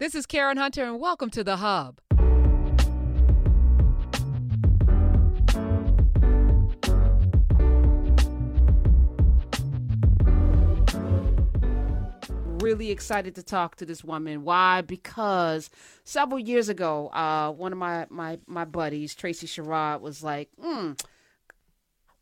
This is Karen Hunter, and welcome to The Hub. Really excited to talk to this woman. Why? Because several years ago, uh, one of my, my, my buddies, Tracy Sherrod, was like, hmm,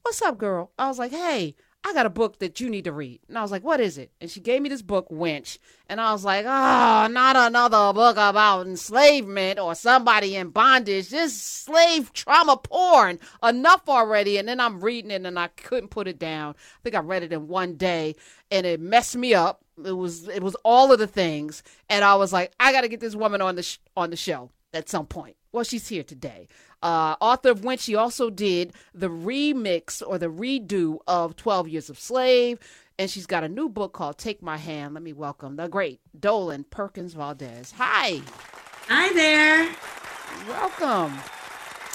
what's up, girl? I was like, hey, I got a book that you need to read. And I was like, what is it? And she gave me this book, Wench. And I was like, oh, not another book about enslavement or somebody in bondage. This slave trauma porn. Enough already. And then I'm reading it and I couldn't put it down. I think I read it in one day and it messed me up. It was it was all of the things. And I was like, I got to get this woman on the sh- on the show at some point. Well, she's here today. Uh, author of Wench she also did the remix or the redo of 12 Years of Slave. And she's got a new book called Take My Hand. Let me welcome the great Dolen Perkins Valdez. Hi. Hi there. Welcome.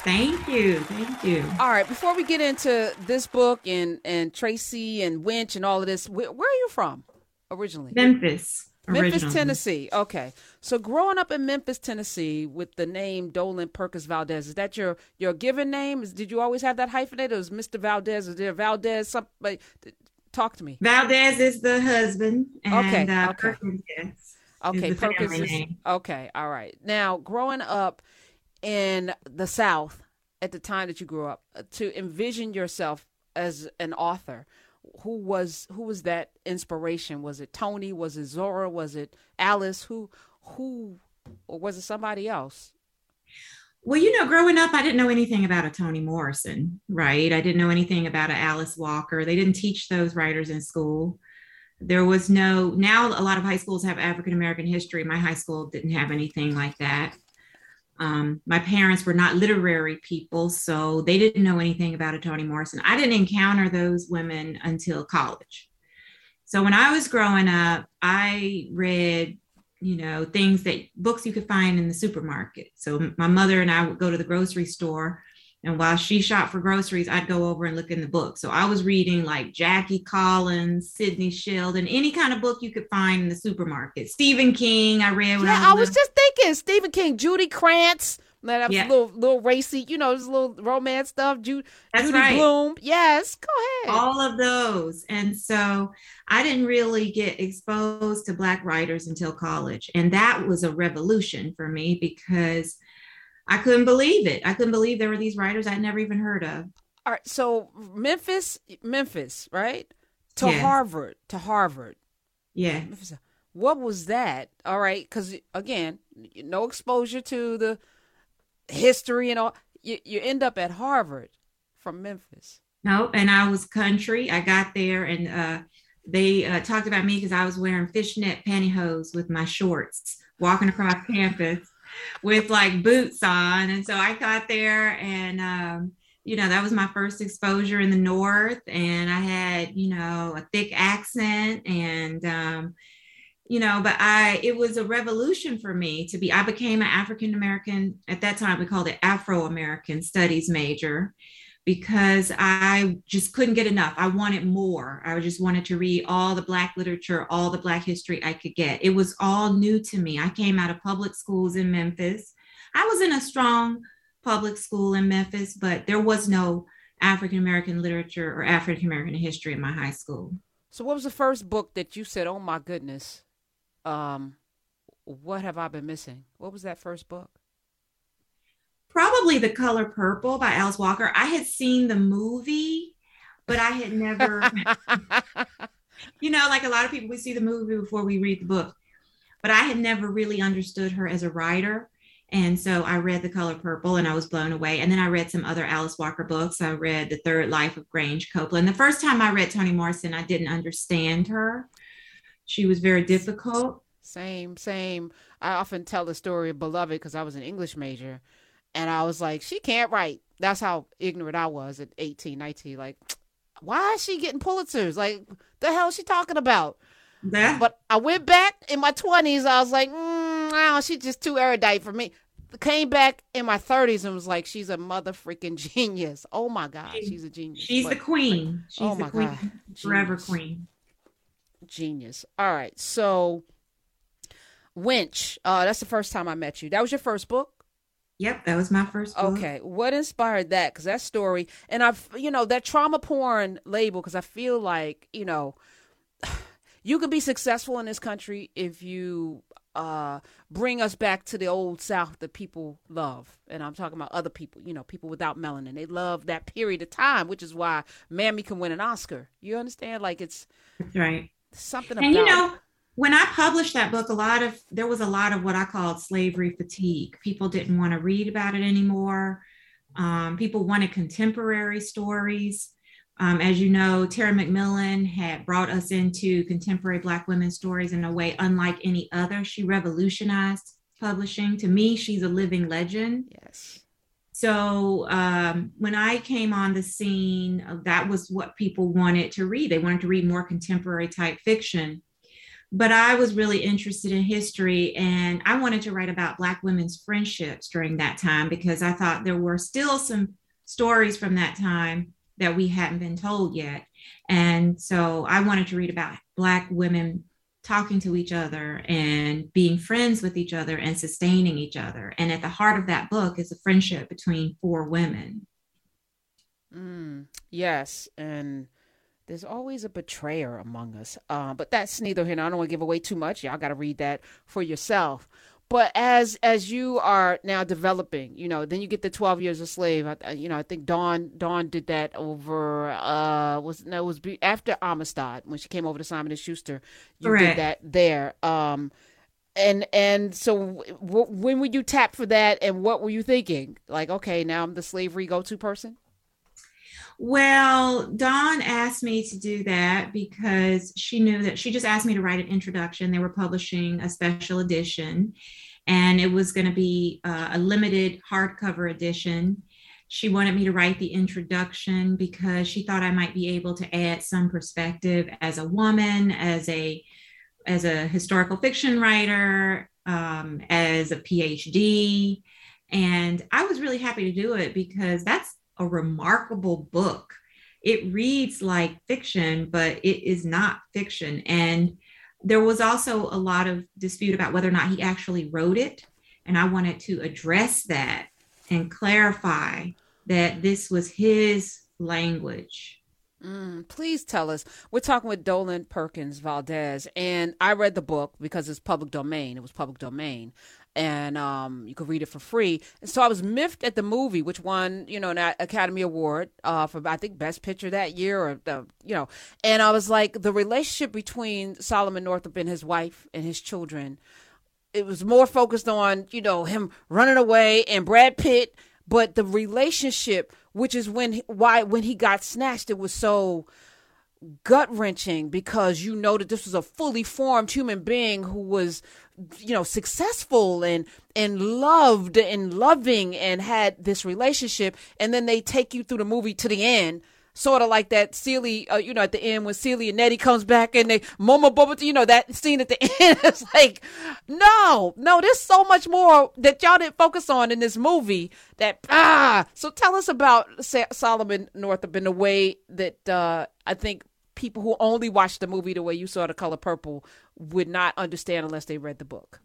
Thank you. Thank you. All right. Before we get into this book and, and Tracy and Wench and all of this, where, where are you from originally? Memphis. Memphis, Tennessee. Okay. So growing up in Memphis, Tennessee with the name Dolen Perkins Valdez, is that your your given name? Is, did you always have that hyphenated? Or was Mr. Valdez? Is there Valdez? Somebody talk to me. Valdez is the husband. And, okay. Uh, okay. Perkins, yes, okay. is Perkins is name. okay. All right. Now, growing up in the South at the time that you grew up, uh, to envision yourself as an author, who was who was that inspiration? Was it Toni? Was it Zora? Was it Alice? Who who or was it somebody else? Well, you know, growing up, I didn't know anything about a Toni Morrison, right? I didn't know anything about a Alice Walker. They didn't teach those writers in school. There was no, now a lot of high schools have African American history. My high school didn't have anything like that. Um, my parents were not literary people, so they didn't know anything about a Toni Morrison. I didn't encounter those women until college. So when I was growing up, I read, you know, things that books you could find in the supermarket. So my mother and I would go to the grocery store, and while she shopped for groceries, I'd go over and look in the book. So I was reading like Jackie Collins, Sidney Sheldon, any kind of book you could find in the supermarket. Stephen King, I read when Yeah, I I was, was just thinking Stephen King, Judy Krantz. That was Yeah. a little little racy, you know, this little romance stuff. Ju- That's Judy right. Blume. Yes, go ahead. all of those. And so I didn't really get exposed to Black writers until college. And that was a revolution for me because I couldn't believe it. I couldn't believe there were these writers I'd never even heard of. All right, so Memphis, Memphis, right? To Yes. Harvard, to Harvard. Yeah. Memphis. What was that? All right, because again, no exposure to the history and all. You you end up at Harvard from Memphis. No, and I was country. I got there and uh, they uh, talked about me because I was wearing fishnet pantyhose with my shorts, walking across campus with like boots on. And so I got there and, um, you know, that was my first exposure in the North. And I had, you know, a thick accent and, um, you know, but I, it was a revolution for me to be, I became an African American, at that time we called it Afro American Studies major because I just couldn't get enough. I wanted more. I just wanted to read all the Black literature, all the Black history I could get. It was all new to me. I came out of public schools in Memphis. I was in a strong public school in Memphis, but there was no African American literature or African American history in my high school. So, what was the first book that you said, "Oh my goodness, um, what have I been missing?" What was that first book? Probably The Color Purple by Alice Walker. I had seen the movie, but I had never. you know, like a lot of people, we see the movie before we read the book. But I had never really understood her as a writer. And so I read The Color Purple and I was blown away. And then I read some other Alice Walker books. I read The Third Life of Grange Copeland. The first time I read Toni Morrison, I didn't understand her. She was very difficult. Same, same. I often tell the story of Beloved because I was an English major, and I was like, she can't write. That's how ignorant I was at 18, 19. Like, why is she getting Pulitzers? Like, the hell is she talking about? That, But I went back in my 20s. I was like, mm, no, she's just too erudite for me. Came back in my 30s and was like, she's a mother freaking genius. Oh my God, she's a genius. she's But the queen. She's Oh the my queen, God. forever queen. Genius. All right. So Wench. Uh, that's the first time I met you. That was your first book. Yep, that was my first book. Okay, what inspired that? Because that story, and I've, you know, that trauma porn label. Because I feel like, you know, you can be successful in this country if you uh, bring us back to the old South that people love. And I'm talking about other people, you know, people without melanin. They love that period of time, which is why Mammy can win an Oscar. You understand? Like it's That's right. Something And about you know, when I published that book, a lot of there was a lot of what I called slavery fatigue. People didn't want to read about it anymore. Um, people wanted contemporary stories. Um, as you know, Terry McMillan had brought us into contemporary Black women's stories in a way unlike any other. She revolutionized publishing. To me, she's a living legend. yes. So um, when I came on the scene, uh, that was what people wanted to read. They wanted to read more contemporary type fiction. But I was really interested in history and I wanted to write about Black women's friendships during that time because I thought there were still some stories from that time that we hadn't been told yet. And so I wanted to read about Black women talking to each other and being friends with each other and sustaining each other. And at the heart of that book is a friendship between four women. Mm, yes, and there's always a betrayer among us. Uh, but that's neither here. I don't want to give away too much. Y'all got to read that for yourself. But as as you are now developing, you know, then you get the Twelve Years a Slave. I, you know, I think Dawn Dawn did that over uh was no it was be, after Amistad when she came over to Simon and Schuster. You Correct. did that there. Um, and and so w- when would you tap for that, and what were you thinking? Like, okay, now I'm the slavery go to person. Well, Dawn asked me to do that because she knew that she just asked me to write an introduction. They were publishing a special edition, and it was going to be uh, a limited hardcover edition. She wanted me to write the introduction because she thought I might be able to add some perspective as a woman, as a as a historical fiction writer, um, as a PhD, and I was really happy to do it because that's a remarkable book. It reads like fiction, but it is not fiction. And there was also a lot of dispute about whether or not he actually wrote it. And I wanted to address that and clarify that this was his language. Mm, please tell us. We're talking with Dolen Perkins Valdez, and I read the book because it's public domain. It was public domain, and um, you could read it for free. And so I was miffed at the movie, which won, you know, an Academy Award uh, for I think Best Picture that year, or you know. And I was like, the relationship between Solomon Northup and his wife and his children. It was more focused on, you know, him running away and Brad Pitt, but the relationship, which is when why when he got snatched, it was so gut wrenching because you know that this was a fully formed human being who was you know successful and and loved and loving and had this relationship and then they take you through the movie to the end sort of like that Celie, uh, you know, at the end when Celie and Nettie comes back and they Mama Bubba, you know, that scene at the end. It's like, no, no, there's so much more that y'all didn't focus on in this movie. That ah, so tell us about Sa- Solomon Northup in the way that uh, I think people who only watch the movie the way you saw the color purple would not understand unless they read the book.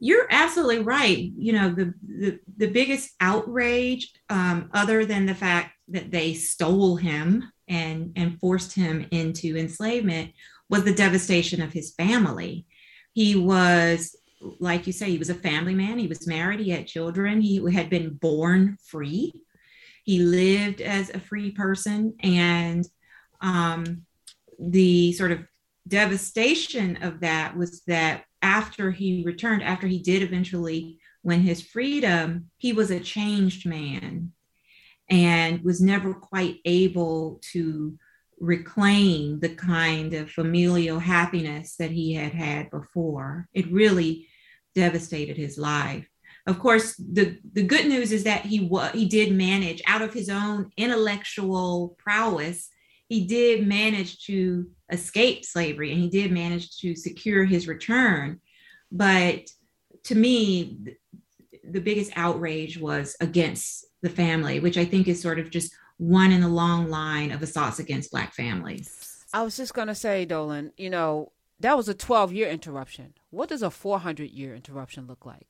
You're absolutely right. You know, the the, the biggest outrage, um, other than the fact that they stole him and and forced him into enslavement, was the devastation of his family. He was, like you say, he was a family man. He was married. He had children. He had been born free. He lived as a free person, and um, the sort of devastation of that was that after he returned, after he did eventually win his freedom, he was a changed man and was never quite able to reclaim the kind of familial happiness that he had had before. It really devastated his life. Of course, the, the good news is that he wa- he did manage out of his own intellectual prowess, he did manage to escape slavery and he did manage to secure his return. But to me, the biggest outrage was against the family, which I think is sort of just one in a long line of assaults against Black families. I was just gonna say, Dolen, you know, that was a 12 year interruption. What does a 400 year interruption look like?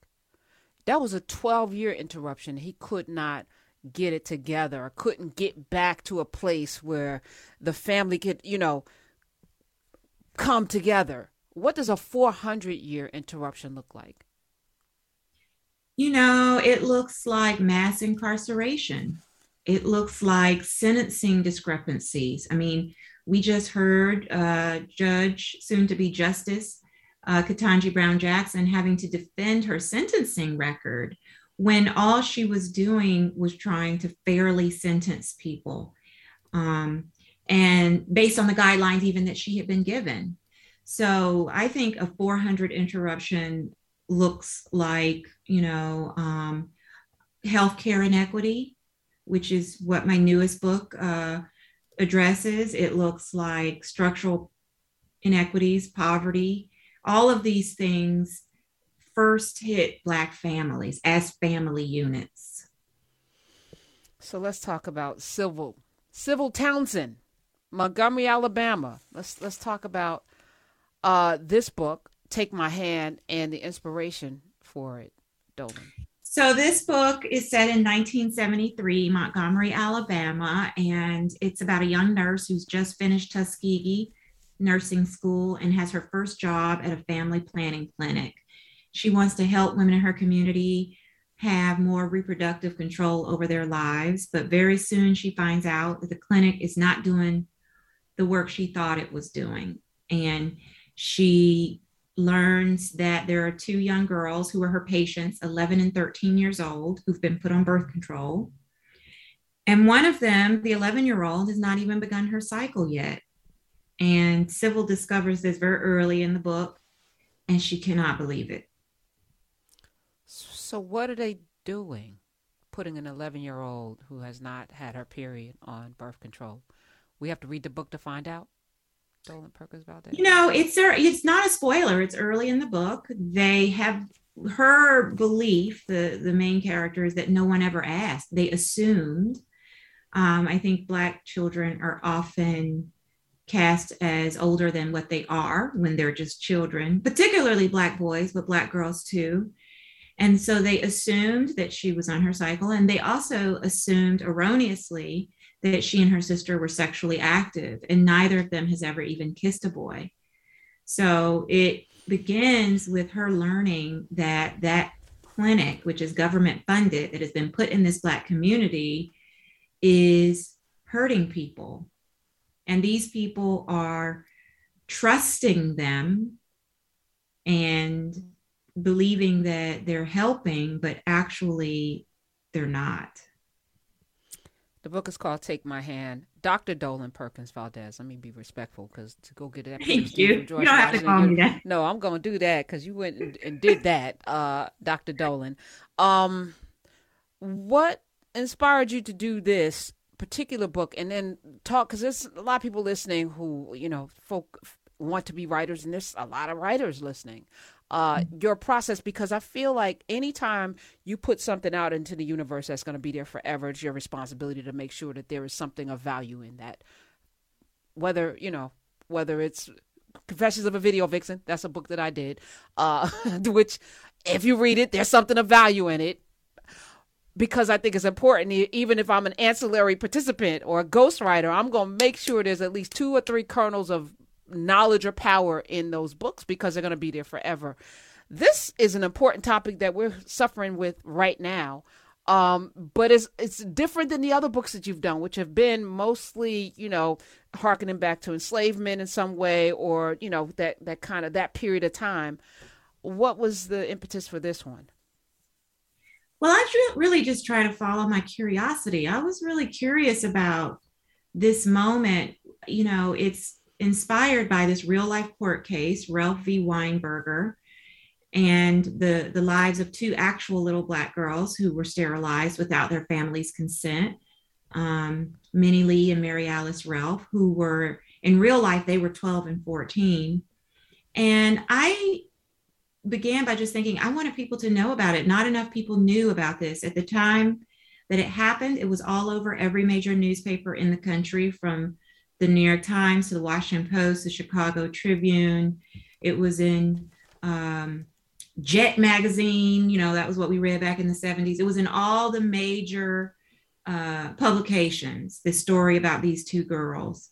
That was a 12 year interruption. He could not get it together or couldn't get back to a place where the family could, you know, come together. What does a 400 year interruption look like? You know, it looks like mass incarceration. It looks like sentencing discrepancies. I mean, we just heard uh, Judge, soon to be Justice, uh, Ketanji Brown Jackson having to defend her sentencing record when all she was doing was trying to fairly sentence people. Um, and based on the guidelines, even that she had been given. So I think a 400 interruption looks like, you know, um, healthcare inequity, which is what my newest book uh, addresses. It looks like structural inequities, poverty, all of these things first hit Black families as family units. So let's talk about Civil Civil Townsend, Montgomery, Alabama. Let's let's talk about uh, this book take my hand and the inspiration for it, Dolen? So this book is set in 1973, Montgomery, Alabama, and it's about a young nurse who's just finished Tuskegee nursing school and has her first job at a family planning clinic. She wants to help women in her community have more reproductive control over their lives, but very soon she finds out that the clinic is not doing the work she thought it was doing. And she learns that there are two young girls who are her patients, 11 and 13 years old, who've been put on birth control. And one of them, the 11 year old, has not even begun her cycle yet. And Civil discovers this very early in the book, and she cannot believe it. So, what are they doing? Putting an 11 year old who has not had her period on birth control. We have to read the book to find out. Dolen Perkins Valdez? You know, it's it's not a spoiler. It's early in the book. They have her belief, the the main character, is that no one ever asked. They assumed. Um, I think Black children are often cast as older than what they are when they're just children, particularly Black boys, but Black girls too. And so they assumed that she was on her cycle, and they also assumed erroneously that she and her sister were sexually active, and neither of them has ever even kissed a boy. So it begins with her learning that that clinic, which is government funded, that has been put in this Black community, is hurting people. And these people are trusting them and believing that they're helping, but actually they're not. The book is called Take My Hand. Dr. Dolen Perkins Valdez. Let me be respectful because to go get that. Thank you. You don't have to call me that. No, I'm going to do that because you went and, and did that, uh, Dr. Dolen. Um, what inspired you to do this particular book and then talk? Because there's a lot of people listening who, you know, folk want to be writers, and there's a lot of writers listening uh, your process because I feel like anytime you put something out into the universe that's going to be there forever, it's your responsibility to make sure that there is something of value in that. Whether, you know, whether it's Confessions of a Video Vixen, that's a book that I did, uh, which if you read it, there's something of value in it because I think it's important. Even if I'm an ancillary participant or a ghostwriter, I'm going to make sure there's at least two or three kernels of knowledge or power in those books because they're going to be there forever. This is an important topic that we're suffering with right now. Um, but it's it's different than the other books that you've done, which have been mostly, you know, harkening back to enslavement in some way, or you know that that kind of that period of time. What was the impetus for this one? Well, I really just try to follow my curiosity. I was really curious about this moment. You know, it's inspired by this real life court case, Relf v. Weinberger, and the, the lives of two actual little Black girls who were sterilized without their family's consent. Um, Minnie Lee and Mary Alice Relf, who were in real life, they were 12 and 14. And I began by just thinking, I wanted people to know about it. Not enough people knew about this. At the time that it happened, it was all over every major newspaper in the country from the New York Times to the Washington Post, the Chicago Tribune. It was in um, Jet magazine. You know, that was what we read back in the 70s. It was in all the major uh, publications, this story about these two girls.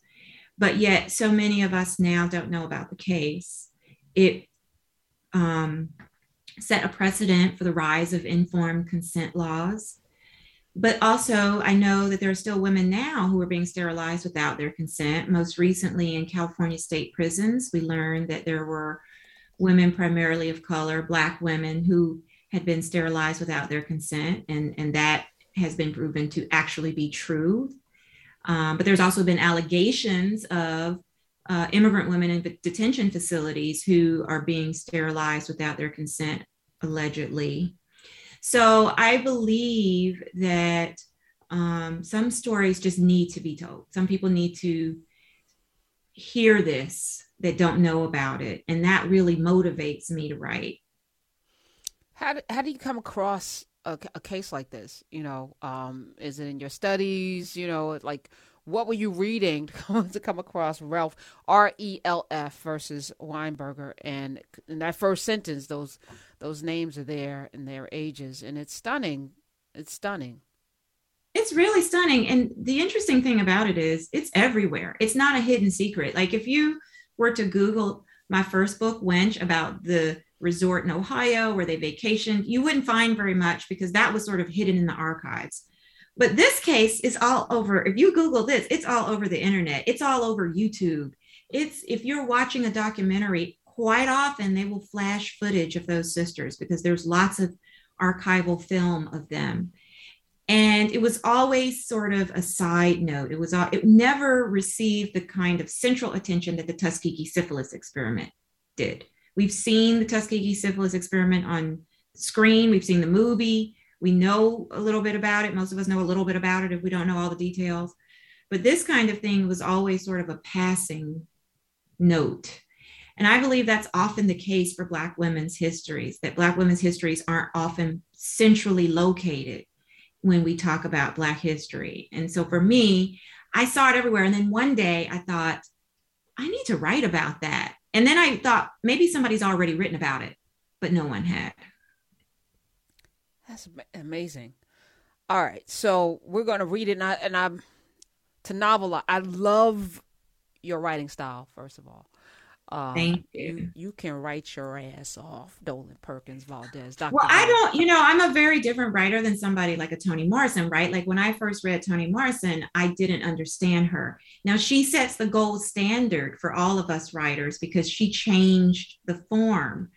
But yet, so many of us now don't know about the case. It um, set a precedent for the rise of informed consent laws. But also, I know that there are still women now who are being sterilized without their consent. Most recently, in California state prisons, we learned that there were women, primarily of color, Black women, who had been sterilized without their consent. And, and that has been proven to actually be true. Um, but there's also been allegations of uh, immigrant women in detention facilities who are being sterilized without their consent, allegedly. So I believe that um, some stories just need to be told. Some people need to hear this that don't know about it. And that really motivates me to write. How do, how do you come across a, a case like this? You know, um, is it in your studies? You know, like what were you reading to come across Relf R E L F versus Weinberger? And in that first sentence, those those names are there and their ages, and it's stunning. It's stunning. It's really stunning. And the interesting thing about it is it's everywhere. It's not a hidden secret. Like if you were to Google my first book, Wench, about the resort in Ohio where they vacationed, you wouldn't find very much because that was sort of hidden in the archives. But this case is all over. If you Google this, it's all over the internet. It's all over YouTube. It's if you're watching a documentary, quite often they will flash footage of those sisters because there's lots of archival film of them. And it was always sort of a side note. It was uh, it never received the kind of central attention that the Tuskegee syphilis experiment did. We've seen the Tuskegee syphilis experiment on screen. We've seen the movie. We know a little bit about it. Most of us know a little bit about it if we don't know all the details. But this kind of thing was always sort of a passing note. And I believe that's often the case for Black women's histories, that Black women's histories aren't often centrally located when we talk about Black history. And so for me, I saw it everywhere. And then one day I thought, I need to write about that. And then I thought maybe somebody's already written about it, but no one had. That's amazing. All right, so we're going to read it, and, I, I'm to novel. I love your writing style. First of all, um, Thank you. you. you. can write your ass off, Dolen Perkins Valdez. Dr. Well, I don't, you know, I'm a very different writer than somebody like a Toni Morrison, right? Like when I first read Toni Morrison, I didn't understand her. Now she sets the gold standard for all of us writers because she changed the form.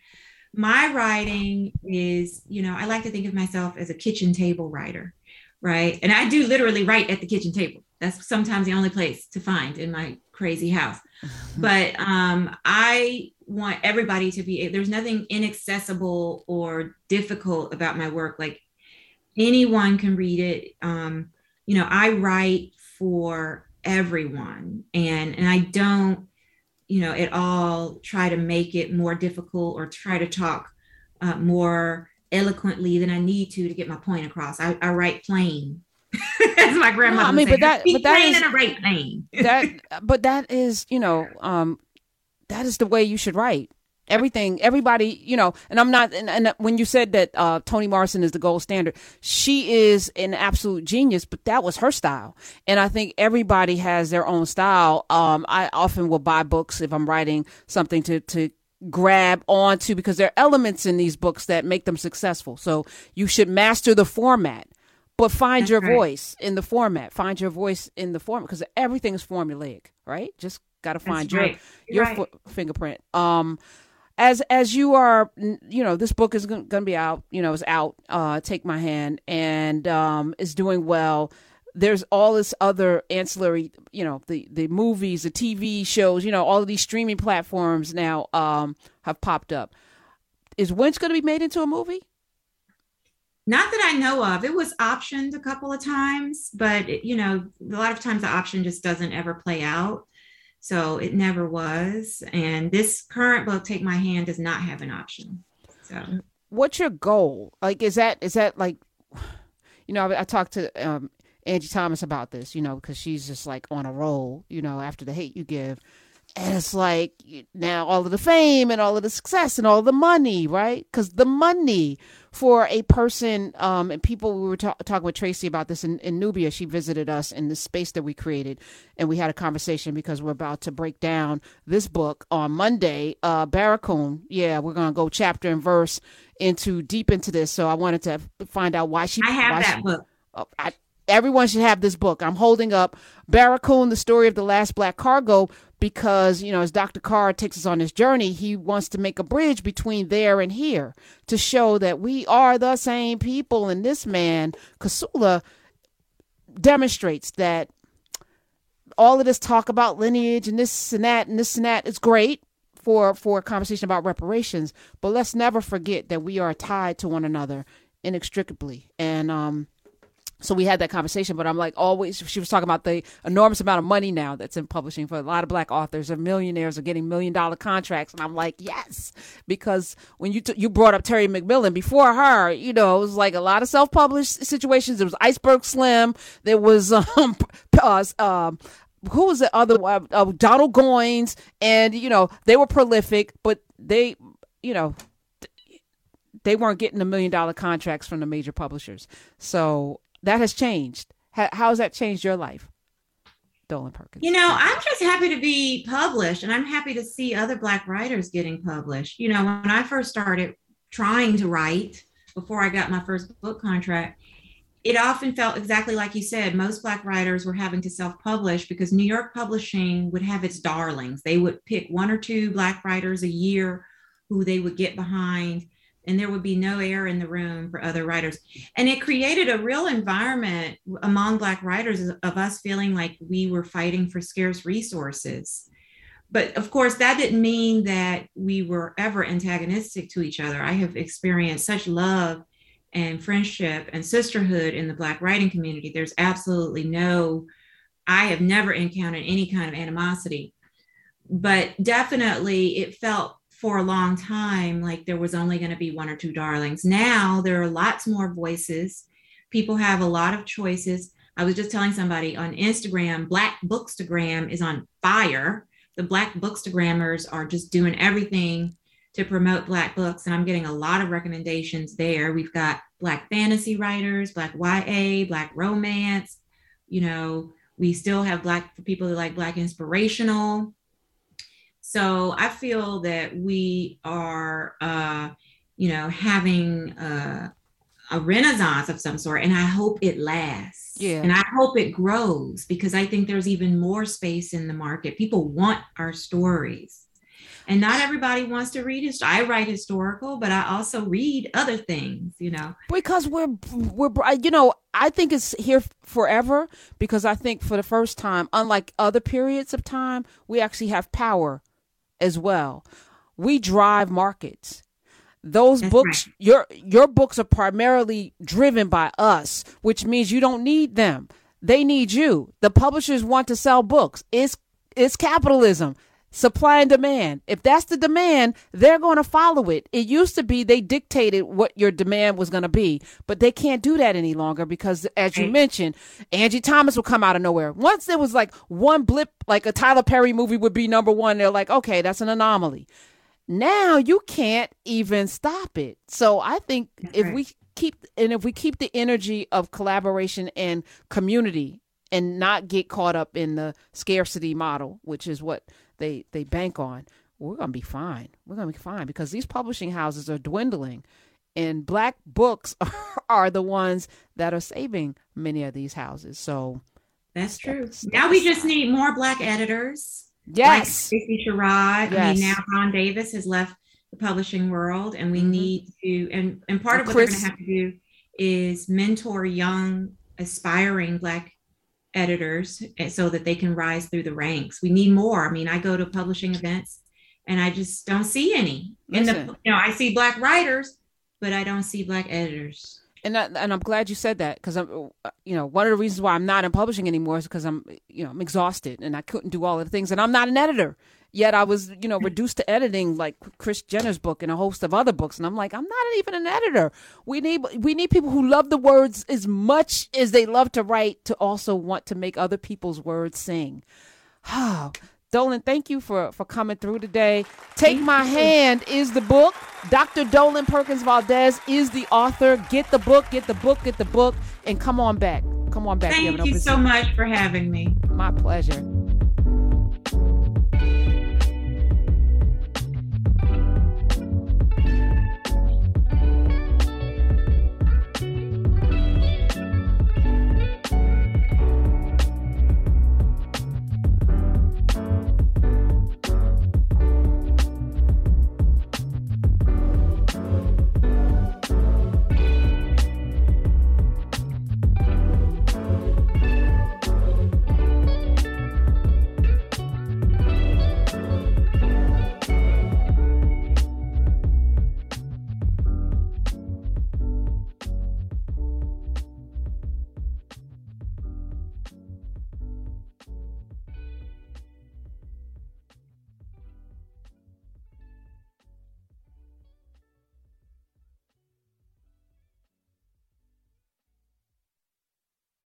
My writing is, you know, I like to think of myself as a kitchen table writer, right? And I do literally write at the kitchen table. That's sometimes the only place to find in my crazy house. but um, I want everybody to be, there's nothing inaccessible or difficult about my work. Like anyone can read it. Um, you know, I write for everyone and, and I don't, you know, at all try to make it more difficult or try to talk uh, more eloquently than I need to to get my point across. I, I write plain As my grandmother. No, I mean, but that, but that is a right plane. that, but that is, you know, um, that is the way you should write. Everything, everybody, you know, and I'm not. And, and when you said that uh, Toni Morrison is the gold standard, she is an absolute genius. But that was her style, and I think everybody has their own style. Um, I often will buy books if I'm writing something to to grab onto because there are elements in these books that make them successful. So you should master the format but find That's your right. voice in the format. Find your voice in the format because everything is formulaic, right? Just got to find That's your right. your right. fingerprint. Um, as as you are, you know, this book is going to be out. You know, is out. Uh, take my hand and um, is doing well. There's all this other ancillary, you know, the the movies, the TV shows, you know, all of these streaming platforms now um, have popped up. Is Wench going to be made into a movie? Not that I know of. It was optioned a couple of times, but it, you know, a lot of times the option just doesn't ever play out. So it never was. And this current book, Take My Hand, does not have an option. So what's your goal? Like is that is that like you know, I, I talked to um Angie Thomas about this, you know, because she's just like on a roll, you know, after the hate you give. And it's like now all of the fame and all of the success and all the money, right? Because the money for a person, um, and people, we were ta- talking with Tracy about this in, in Nubia. She visited us in the space that we created, and we had a conversation because we're about to break down this book on Monday. Uh, Barracoon, yeah, we're going to go chapter and verse into deep into this. So I wanted to find out why she. I have that she, book. Oh, I, everyone should have this book. I'm holding up Barracoon, the story of the last black cargo, because, you know, as Dr. Carr takes us on this journey, he wants to make a bridge between there and here to show that we are the same people. And this man, Kossola, demonstrates that all of this talk about lineage and this and that and this and that is great for for a conversation about reparations but let's never forget that we are tied to one another inextricably and um so we had that conversation but i'm like always she was talking about the enormous amount of money now that's in publishing for a lot of black authors and millionaires are getting million dollar contracts. And i'm like yes because when you t- you brought up terry mcmillan before her you know it was like a lot of self-published situations. There was iceberg slim. There was um, uh, um who was the other uh, uh, donald goines and you know they were prolific but they you know they weren't getting a million dollar contracts from the major publishers. So that has changed. How, has that changed your life, Dolen Perkins? You know, I'm just happy to be published and I'm happy to see other Black writers getting published. You know, when I first started trying to write before I got my first book contract, it often felt exactly like you said. Most Black writers were having to self publish because New York Publishing would have its darlings. They would pick one or two Black writers a year who they would get behind and there would be no air in the room for other writers. And it created a real environment among Black writers of us feeling like we were fighting for scarce resources. But of course, that didn't mean that we were ever antagonistic to each other. I have experienced such love and friendship and sisterhood in the Black writing community. There's absolutely no, I have never encountered any kind of animosity. But definitely, it felt for a long time like there was only going to be one or two darlings. Now there are lots more voices. People have a lot of choices. I was just telling somebody on Instagram, Black Bookstagram is on fire. The Black Bookstagrammers are just doing everything to promote Black books, and I'm getting a lot of recommendations there. We've got Black fantasy writers, Black YA, Black romance. You know, we still have Black for people who like Black inspirational. So I feel that we are, uh, you know, having a, a renaissance of some sort, and I hope it lasts. Yeah. And I hope it grows because I think there's even more space in the market. People want our stories. And not everybody wants to read history. I write historical, but I also read other things, you know. Because we're we're you know, I think it's here forever because I think for the first time, unlike other periods of time, we actually have power as well. We drive markets. Those That's books, right. your your books are primarily driven by us, which means you don't need them. They need you. The publishers want to sell books. It's it's capitalism. Supply and demand. If that's the demand, they're going to follow it. It used to be they dictated what your demand was going to be, but they can't do that any longer because, as you mm. mentioned, Angie Thomas will come out of nowhere. Once there was like one blip, like a Tyler Perry movie would be number one, they're like, okay, that's an anomaly. Now you can't even stop it. So I think That's if right. we keep and if we keep the energy of collaboration and community and not get caught up in the scarcity model, which is what they they bank on, we're gonna be fine. We're gonna be fine because these publishing houses are dwindling, and black books are the ones that are saving many of these houses. So That's true. Step Now we just need more Black editors. like yes, Tracy Sherrod. I Yes. mean, now Ron Davis has left the publishing world, and we Mhm. need to. And and part And of what they're going to have to do is mentor young, aspiring Black editors, eh, so that they can rise through the ranks. We need more. I mean, I go to publishing events, and I just don't see any. And the you know, I see Black writers, but I don't see Black editors. and that, and I'm glad you said that because I'm, uh, you know, one of the reasons why I'm not in publishing anymore is because I'm, you know, I'm exhausted and I couldn't do all of the things, and I'm not an editor, Yet I was, you know, reduced to editing like Kris Jenner's book and a host of other books, and I'm like, I'm not even an editor. We need we need people who love the words as much as they love to write to also want to make other people's words sing. Dolen, thank you for for coming through today. Take My. Hand is the book. Dr. Dolen Perkins Valdez is the author. Get the book, get the book, get the book, and come on back. Come on back. Thank you so much for having me. My pleasure.